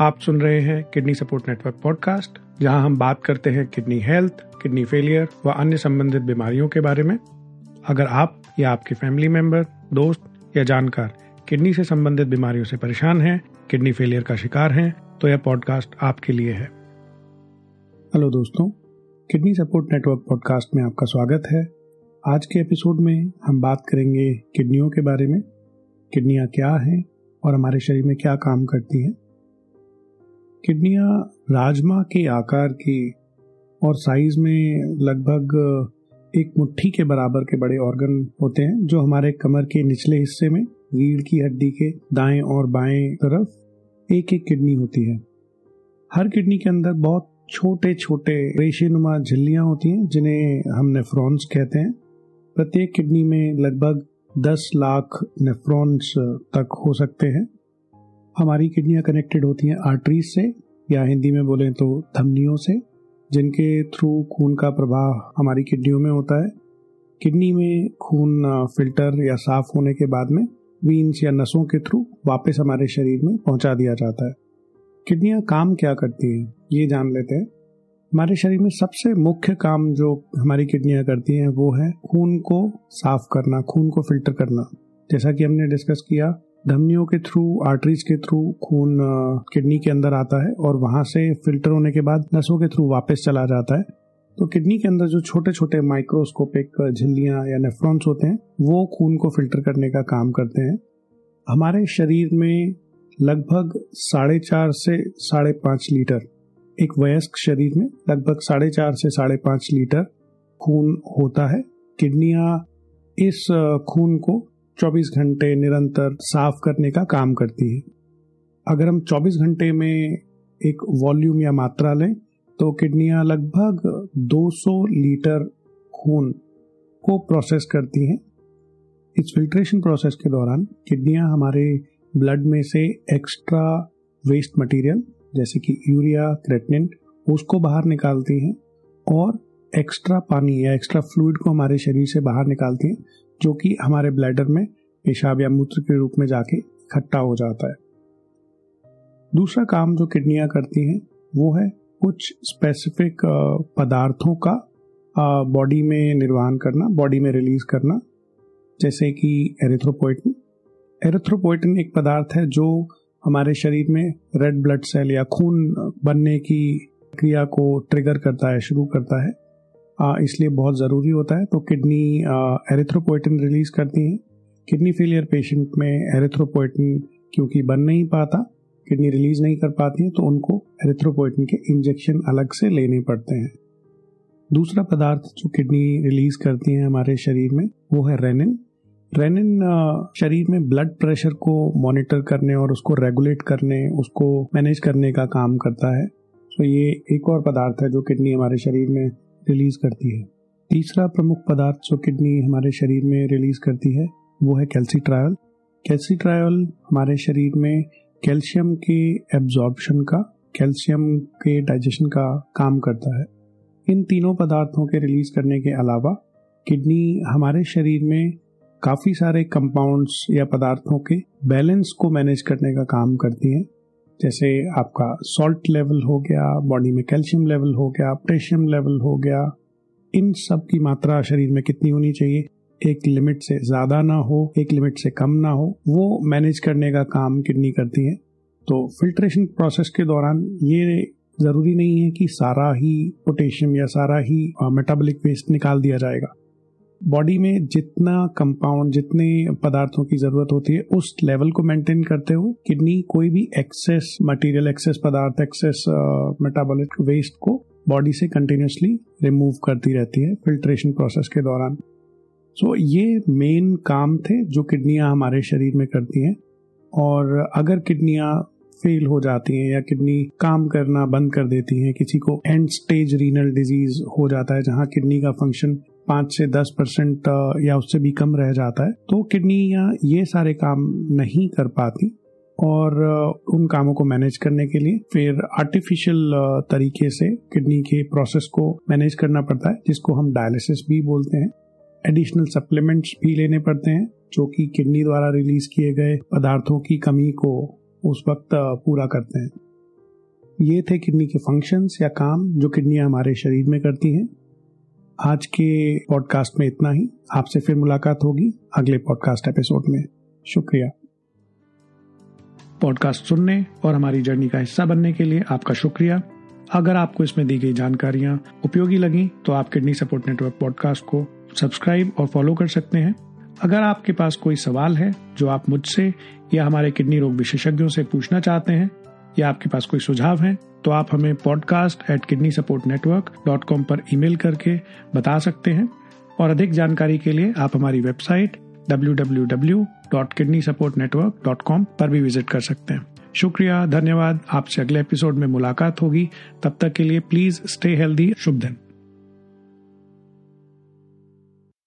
आप सुन रहे हैं किडनी सपोर्ट नेटवर्क पॉडकास्ट, जहाँ हम बात करते हैं किडनी हेल्थ, किडनी फेलियर व अन्य संबंधित बीमारियों के बारे में। अगर आप या आपके फैमिली मेंबर, दोस्त या जानकार किडनी से संबंधित बीमारियों से परेशान हैं, किडनी फेलियर का शिकार हैं तो यह पॉडकास्ट आपके लिए है। हेलो दोस्तों, किडनी सपोर्ट नेटवर्क पॉडकास्ट में आपका स्वागत है। आज के एपिसोड में हम बात करेंगे किडनियों के बारे में। किडनियाँ क्या हैं और हमारे शरीर में क्या काम करती हैं। किडनियाँ राजमा के आकार की और साइज़ में लगभग एक मुट्ठी के बराबर के बड़े ऑर्गन होते हैं, जो हमारे कमर के निचले हिस्से में, रीढ़ की हड्डी के दाएँ और बाएँ तरफ़ एक एक किडनी होती है। हर किडनी के अंदर बहुत छोटे छोटे रेशेनुमा झिल्लियाँ होती हैं, जिन्हें हम नेफ्रॉन्स कहते हैं। प्रत्येक किडनी में लगभग 10 लाख नेफ्रॉन्स तक हो सकते हैं। हमारी किडनियाँ कनेक्टेड होती हैं आर्टरीज से, या हिंदी में बोले तो धमनियों से, जिनके थ्रू खून का प्रवाह हमारी किडनियों में होता है। किडनी में खून फ़िल्टर या साफ़ होने के बाद में वीन्स या नसों के थ्रू वापस हमारे शरीर में पहुँचा दिया जाता है। किडनियाँ काम क्या करती हैं, ये जान लेते हैं। हमारे शरीर में सबसे मुख्य काम जो हमारी किडनियाँ करती हैं वो है खून को साफ़ करना, खून को फ़िल्टर करना। जैसा कि हमने डिस्कस किया धमनियों के थ्रू आर्टरीज के थ्रू खून किडनी के अंदर आता है और वहाँ से फ़िल्टर होने के बाद नसों के थ्रू वापस चला जाता है। तो किडनी के अंदर जो छोटे छोटे माइक्रोस्कोपिक झिल्लियाँ या नेफ्रॉन्स होते हैं, वो खून को फ़िल्टर करने का काम करते हैं। हमारे शरीर में लगभग साढ़े चार से साढ़े पाँच लीटर, एक वयस्क शरीर में लगभग साढ़े चार से साढ़े पाँच लीटर खून होता है। किडनियाँ इस खून को 24 घंटे निरंतर साफ़ करने का काम करती है। अगर हम 24 घंटे में एक वॉल्यूम या मात्रा लें तो किडनियाँ लगभग 200 लीटर खून को प्रोसेस करती हैं। इस फिल्ट्रेशन प्रोसेस के दौरान किडनियाँ हमारे ब्लड में से एक्स्ट्रा वेस्ट मटेरियल, जैसे कि यूरिया, क्रेटनिन, उसको बाहर निकालती हैं और एक्स्ट्रा पानी या एक्स्ट्रा फ्लूड को हमारे शरीर से बाहर निकालती हैं, जो कि हमारे ब्लैडर में पेशाब या मूत्र के रूप में जाके इकट्ठा हो जाता है। दूसरा काम जो किडनियाँ करती हैं, वो है कुछ स्पेसिफिक पदार्थों का बॉडी में निर्वहन करना बॉडी में रिलीज़ करना, जैसे कि एरिथ्रोपोइटिन एरिथ्रोपोइटिन एक पदार्थ है जो हमारे शरीर में रेड ब्लड सेल या खून बनने की क्रिया को ट्रिगर करता है, शुरू करता है। इसलिए बहुत ज़रूरी होता है। तो किडनी एरिथ्रोपोइटिन रिलीज़ करती हैं। किडनी फेलियर पेशेंट में एरिथ्रोपोइटिन क्योंकि बन नहीं पाता, किडनी रिलीज़ नहीं कर पाती है तो उनको एरिथ्रोपोइटिन के इंजेक्शन अलग से लेने पड़ते हैं। दूसरा पदार्थ जो किडनी रिलीज़ करती है हमारे शरीर में, वो है रेनिन रेनिन शरीर में ब्लड प्रेशर को मॉनिटर करने और उसको रेगुलेट करने, उसको मैनेज करने का काम करता है। तो ये एक और पदार्थ है जो किडनी हमारे शरीर में रिलीज़ करती है। तीसरा प्रमुख पदार्थ जो किडनी हमारे शरीर में रिलीज़ करती है, वो है कैल्सीट्रायल कैल्सीट्रायल हमारे शरीर में कैल्शियम के एब्जॉर्बशन का, कैल्शियम के डाइजेशन का काम करता है। इन तीनों पदार्थों के रिलीज़ करने के अलावा किडनी हमारे शरीर में काफ़ी सारे कंपाउंड्स या पदार्थों के बैलेंस को मैनेज करने का काम करती हैं। जैसे आपका सॉल्ट लेवल हो गया बॉडी में कैल्शियम लेवल हो गया पोटेशियम लेवल हो गया, इन सब की मात्रा शरीर में कितनी होनी चाहिए? एक लिमिट से ज़्यादा ना हो, एक लिमिट से कम ना हो, वो मैनेज करने का काम किडनी करती है। तो फिल्ट्रेशन प्रोसेस के दौरान ये ज़रूरी नहीं है कि सारा ही पोटेशियम या सारा ही मेटाबॉलिक वेस्ट निकाल दिया जाएगा। बॉडी में जितना कंपाउंड जितने पदार्थों की ज़रूरत होती है उस लेवल को मेंटेन करते हुए किडनी कोई भी एक्सेस मटेरियल एक्सेस पदार्थ एक्सेस मेटाबॉलिक वेस्ट को बॉडी से कंटिन्यूसली रिमूव करती रहती है फिल्ट्रेशन प्रोसेस के दौरान। सो so, ये मेन काम थे जो किडनियाँ हमारे शरीर में करती हैं। और अगर किडनियाँ फेल हो जाती हैं या किडनी काम करना बंद कर देती हैं किसी को एंड स्टेज रीनल डिज़ीज़ हो जाता है जहाँ किडनी का फ़ंक्शन पाँच से दस परसेंट या उससे भी कम रह जाता है तो किडनी या सारे काम नहीं कर पाती और उन कामों को मैनेज करने के लिए फिर आर्टिफिशियल तरीके से किडनी के प्रोसेस को मैनेज करना पड़ता है, जिसको हम डायलिसिस भी बोलते हैं। एडिशनल सप्लीमेंट्स भी लेने पड़ते हैं, जो कि किडनी द्वारा रिलीज़ किए गए पदार्थों की कमी को उस वक्त पूरा करते हैं। ये थे किडनी के फ़ंक्शंस या काम जो किडनियाँ हमारे शरीर में करती हैं। आज के पॉडकास्ट में इतना ही। आपसे फिर मुलाकात होगी अगले पॉडकास्ट एपिसोड में। शुक्रिया। पॉडकास्ट सुनने और हमारी जर्नी का हिस्सा बनने के लिए आपका शुक्रिया। अगर आपको इसमें दी गई जानकारियाँ उपयोगी लगी तो आप किडनी सपोर्ट नेटवर्क पॉडकास्ट को सब्सक्राइब और फॉलो कर सकते हैं। अगर आपके पास कोई सवाल है जो आप मुझसे या हमारे किडनी रोग विशेषज्ञों से पूछना चाहते हैं या आपके पास कोई सुझाव है तो आप हमें podcast at kidney support network dot com पर ईमेल करके बता सकते हैं। और अधिक जानकारी के लिए आप हमारी वेबसाइट www.kidneysupportnetwork.com पर भी विज़िट कर सकते हैं। शुक्रिया, धन्यवाद। आपसे अगले एपिसोड में मुलाकात होगी। तब तक के लिए प्लीज़ स्टे हेल्दी शुभ दिन।